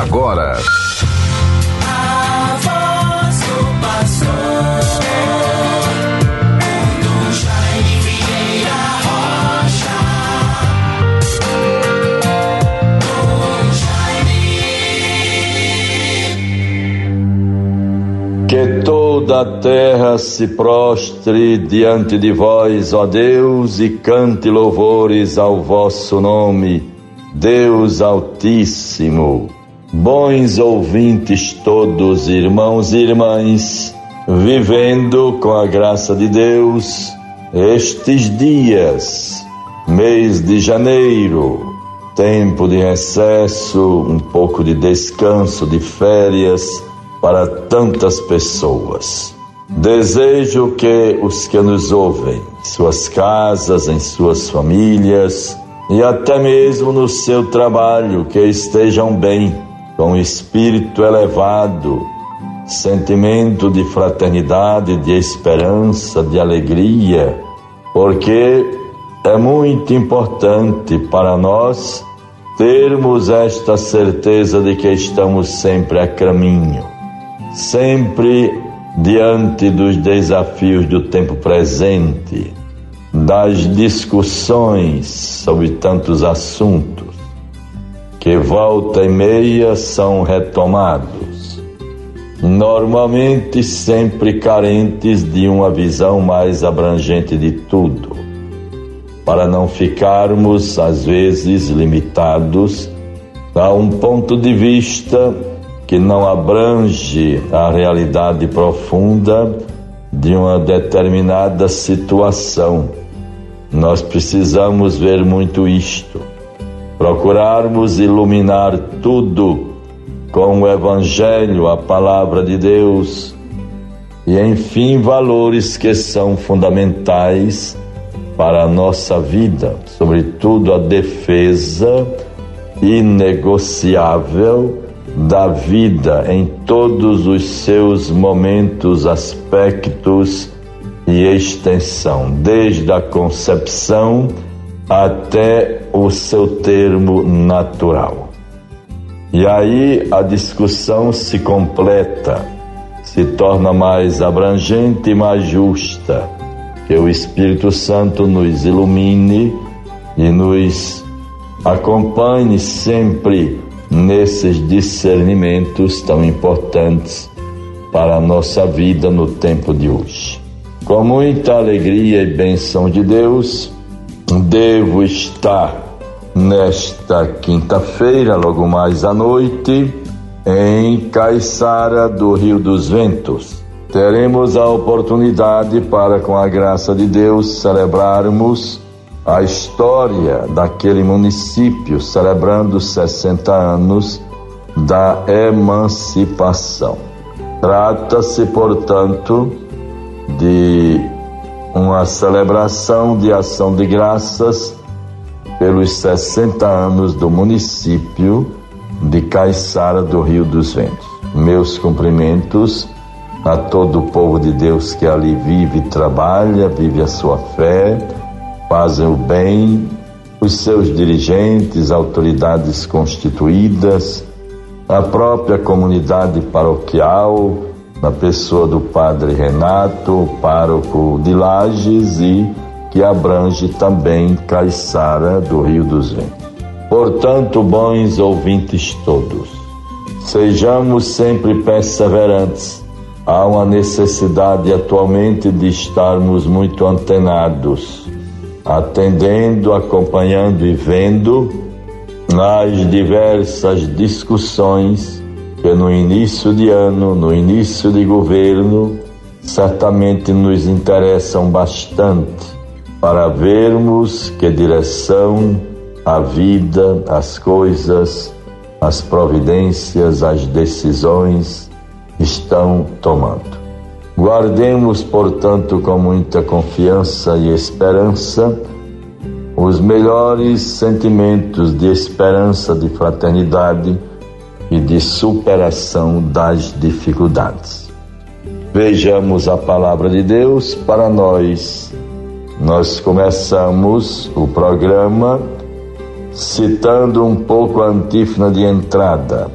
agora. Que toda a terra se prostre diante de vós, ó Deus, e cante louvores ao vosso nome, Deus Altíssimo. Bons ouvintes todos, irmãos e irmãs, vivendo com a graça de Deus estes dias, mês de janeiro, tempo de recesso, um pouco de descanso, de férias para tantas pessoas. Desejo que os que nos ouvem, em suas casas, em suas famílias e até mesmo no seu trabalho, que estejam bem com espírito elevado, sentimento de fraternidade, de esperança, de alegria, porque é muito importante para nós termos esta certeza de que estamos sempre a caminho, sempre diante dos desafios do tempo presente, das discussões sobre tantos assuntos que volta e meia são retomados, normalmente sempre carentes de uma visão mais abrangente de tudo, para não ficarmos, às vezes, limitados a um ponto de vista que não abrange a realidade profunda de uma determinada situação. Nós precisamos ver muito isto procurarmos iluminar tudo com o Evangelho, a palavra de Deus e, enfim, valores que são fundamentais para a nossa vida, sobretudo a defesa inegociável da vida em todos os seus momentos, aspectos e extensão, desde a concepção até o seu termo natural. E aí a discussão se completa, se torna mais abrangente e mais justa. Que o Espírito Santo nos ilumine e nos acompanhe sempre nesses discernimentos tão importantes para a nossa vida no tempo de hoje. Com muita alegria e bênção de Deus, devo estar nesta quinta-feira, logo mais à noite, em Caiçara do Rio dos Ventos. Teremos a oportunidade para, com a graça de Deus, celebrarmos a história daquele município, celebrando 60 anos da emancipação. Trata-se, portanto, de uma celebração de ação de graças pelos 60 anos do município de Caiçara do Rio dos Ventos. Meus cumprimentos a todo o povo de Deus que ali vive trabalha, vive a sua fé, fazem o bem, os seus dirigentes, autoridades constituídas, a própria comunidade paroquial, na pessoa do padre Renato, pároco de Lages e que abrange também Caiçara do Rio dos Ventos. Portanto, bons ouvintes todos, sejamos sempre perseverantes. Há uma necessidade atualmente de estarmos muito antenados, atendendo, acompanhando e vendo as diversas discussões que no início de ano, no início de governo, certamente nos interessam bastante para vermos que direção a vida, as coisas, as providências, as decisões estão tomando. Guardemos, portanto, com muita confiança e esperança os melhores sentimentos de esperança, de fraternidade e de superação das dificuldades. Vejamos a palavra de Deus para nós. Nós começamos o programa citando um pouco a antífona de entrada.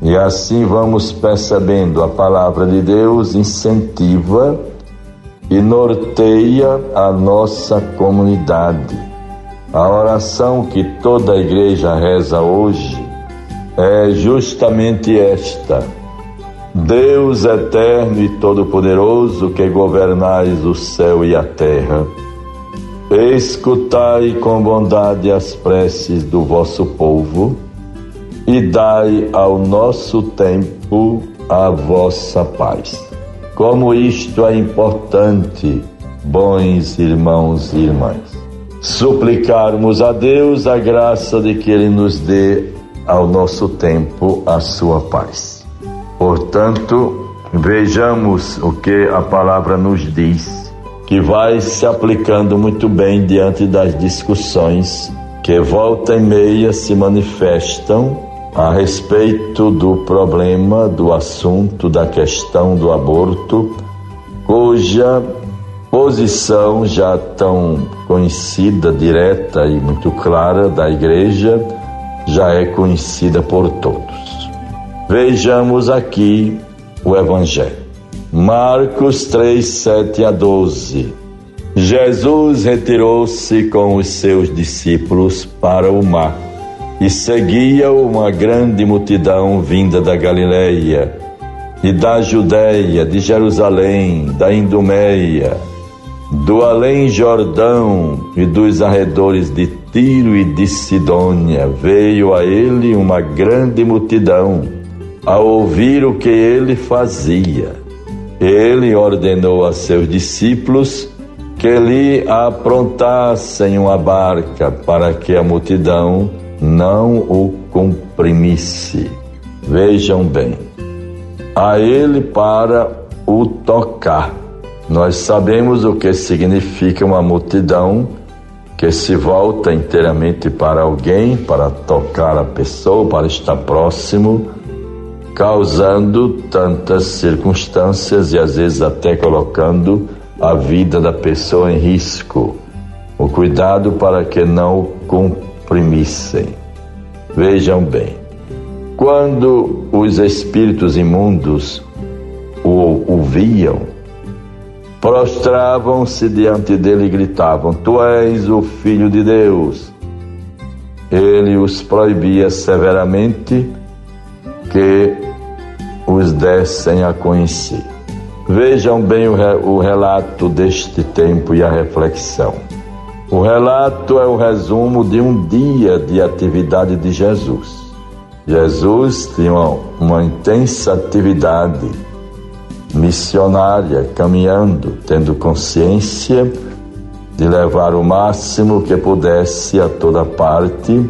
E assim vamos percebendo a palavra de Deus incentiva e norteia a nossa comunidade. A oração que toda a igreja reza hoje é justamente esta: Deus eterno e todo-poderoso que governais o céu e a terra, escutai com bondade as preces do vosso povo e dai ao nosso tempo a vossa paz. Como isto é importante, bons irmãos e irmãs. Suplicarmos a Deus a graça de que Ele nos dê ao nosso tempo a sua paz. Portanto, vejamos o que a palavra nos diz, que vai se aplicando muito bem diante das discussões que volta e meia se manifestam a respeito do problema, do assunto, da questão do aborto, cuja posição já tão conhecida, direta e muito clara da Igreja, já é conhecida por todos. Vejamos aqui o Evangelho. Marcos 3, 7 a 12. Jesus retirou-se com os seus discípulos para o mar e seguia uma grande multidão vinda da Galileia e da Judéia, de Jerusalém, da Indumeia, do além Jordão e dos arredores de Tiro e de Sidônia. Veio a ele uma grande multidão a ouvir o que ele fazia. Ele ordenou a seus discípulos que lhe aprontassem uma barca para que a multidão não o comprimisse. Vejam bem, a ele para o tocar. Nós sabemos o que significa uma multidão que se volta inteiramente para alguém, para tocar a pessoa, para estar próximo, causando tantas circunstâncias e às vezes até colocando a vida da pessoa em risco. O cuidado para que não o oprimissem. Vejam bem, quando os espíritos imundos o ouviam, prostravam-se diante dele e gritavam: Tu és o Filho de Deus. Ele os proibia severamente que os dessem a conhecer. Vejam bem o, re, o relato deste tempo e a reflexão. O relato é o resumo de um dia de atividade de Jesus. Jesus tinha uma, uma intensa atividade missionária, caminhando, tendo consciência de levar o máximo que pudesse a toda parte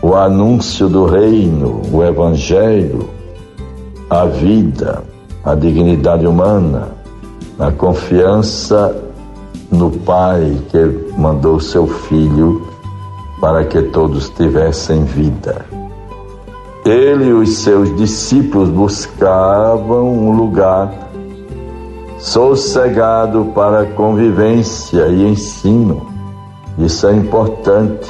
o anúncio do reino, o evangelho, a vida, a dignidade humana, a confiança no Pai que mandou seu Filho para que todos tivessem vida. Ele e os seus discípulos buscavam um lugar sossegado para convivência e ensino. Isso é importante.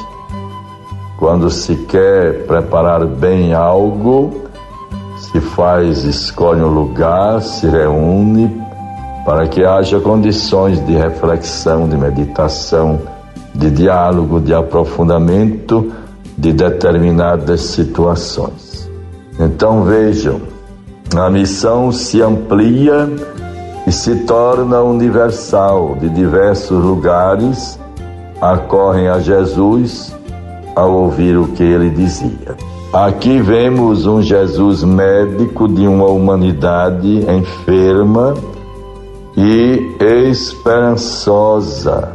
Quando se quer preparar bem algo, se faz, escolhe um lugar, se reúne para que haja condições de reflexão, de meditação, de diálogo, de aprofundamento de determinadas situações. Então vejam, a missão se amplia e se torna universal. De diversos lugares acorrem a Jesus ao ouvir o que ele dizia. Aqui vemos um Jesus médico de uma humanidade enferma e esperançosa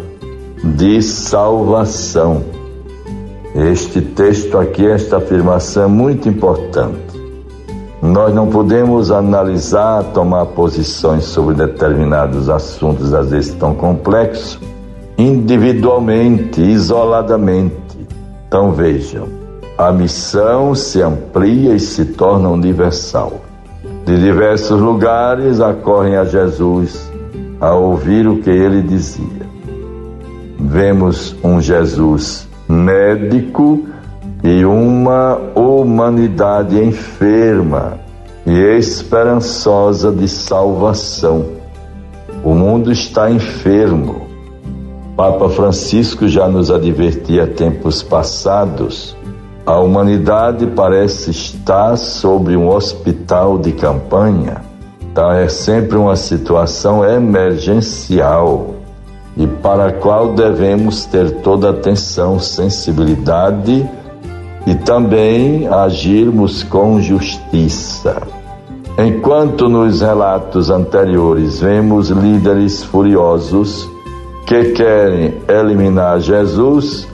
de salvação. Este texto aqui, esta afirmação é muito importante. Nós não podemos analisar, tomar posições sobre determinados assuntos, às vezes tão complexos, individualmente, isoladamente. Então vejam, a missão se amplia e se torna universal. De diversos lugares acorrem a Jesus a ouvir o que ele dizia. Vemos um Jesus médico e uma humanidade enferma e esperançosa de salvação. O mundo está enfermo. Papa Francisco já nos advertia tempos passados. A humanidade parece estar sobre um hospital de campanha. Então é sempre uma situação emergencial e para a qual devemos ter toda atenção, sensibilidade e também agirmos com justiça. Enquanto nos relatos anteriores vemos líderes furiosos que querem eliminar Jesus,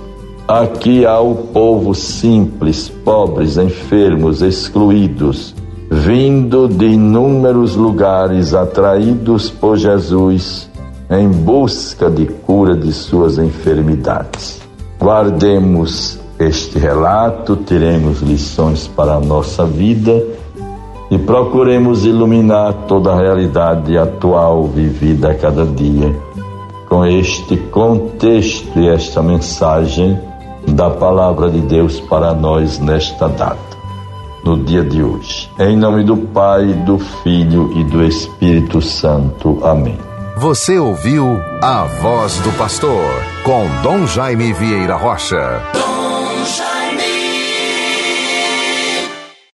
aqui há o povo simples, pobres, enfermos, excluídos, vindo de inúmeros lugares atraídos por Jesus em busca de cura de suas enfermidades. Guardemos este relato, tiremos lições para a nossa vida e procuremos iluminar toda a realidade atual vivida a cada dia com este contexto e esta mensagem da palavra de Deus para nós nesta data, no dia de hoje. Em nome do Pai, do Filho e do Espírito Santo. Amém. Você ouviu a voz do pastor com Dom Jaime Vieira Rocha.